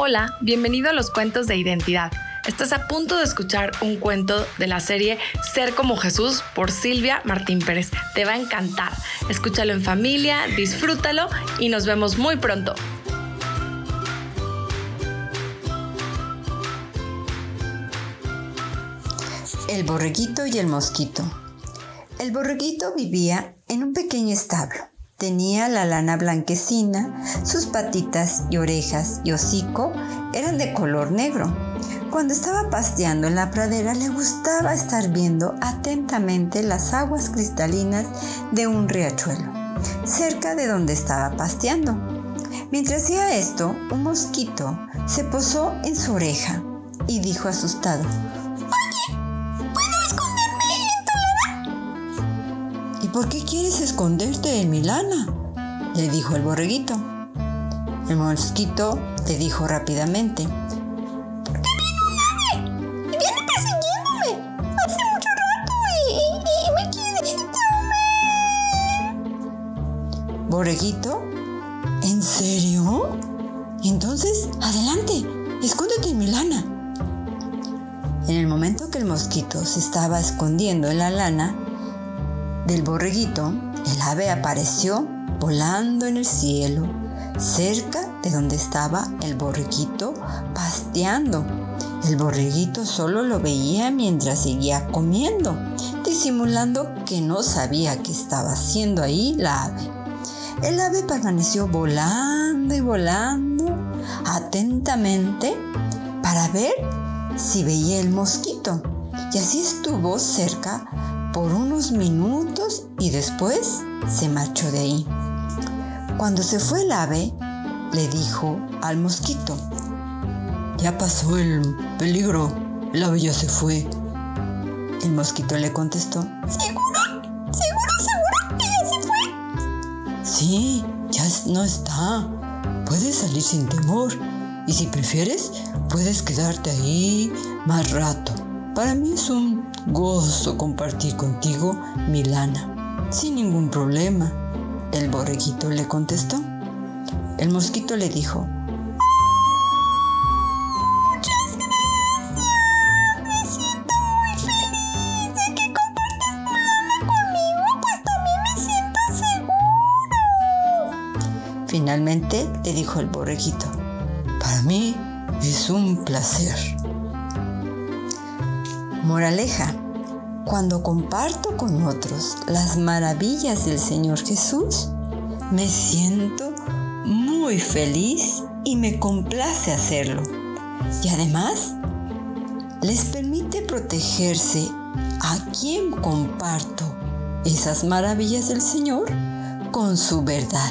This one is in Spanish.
Hola, bienvenido a los cuentos de identidad. Estás a punto de escuchar un cuento de la serie Ser como Jesús por Silvia Martín Pérez. Te va a encantar. Escúchalo en familia, disfrútalo y nos vemos muy pronto. El borreguito y el mosquito. El borreguito vivía en un pequeño establo. Tenía la lana blanquecina, sus patitas y orejas y hocico eran de color negro. Cuando estaba pasteando en la pradera le gustaba estar viendo atentamente las aguas cristalinas de un riachuelo, cerca de donde estaba pasteando. Mientras hacía esto, un mosquito se posó en su oreja y dijo asustado, ¿Por qué quieres esconderte en mi lana? le dijo el borreguito. El mosquito le dijo rápidamente. Porque viene un ave y viene persiguiéndome hace mucho rato y, me quiere comer. ¿Borreguito? ¿En serio? Entonces, adelante, escóndete en mi lana. En el momento que el mosquito se estaba escondiendo en la lana, del borreguito, el ave apareció volando en el cielo, cerca de donde estaba el borreguito pasteando. El borreguito solo lo veía mientras seguía comiendo, disimulando que no sabía qué estaba haciendo ahí la ave. El ave permaneció volando y volando atentamente para ver si veía el mosquito. Y así estuvo cerca por unos minutos y después se marchó de ahí. Cuando se fue el ave, le dijo al mosquito, ya pasó el peligro, el ave ya se fue. El mosquito le contestó, ¿seguro? ¿Seguro, seguro que ya se fue? Sí, ya no está. Puedes salir sin temor y si prefieres, puedes quedarte ahí más rato. Para mí es un gozo compartir contigo mi lana. Sin ningún problema, el borreguito le contestó. El mosquito le dijo. Finalmente le dijo el borreguito, para mí es un placer. Moraleja. Cuando comparto con otros las maravillas del Señor Jesús, me siento muy feliz y me complace hacerlo. Y además, les permite protegerse a quien comparto esas maravillas del Señor con su verdad.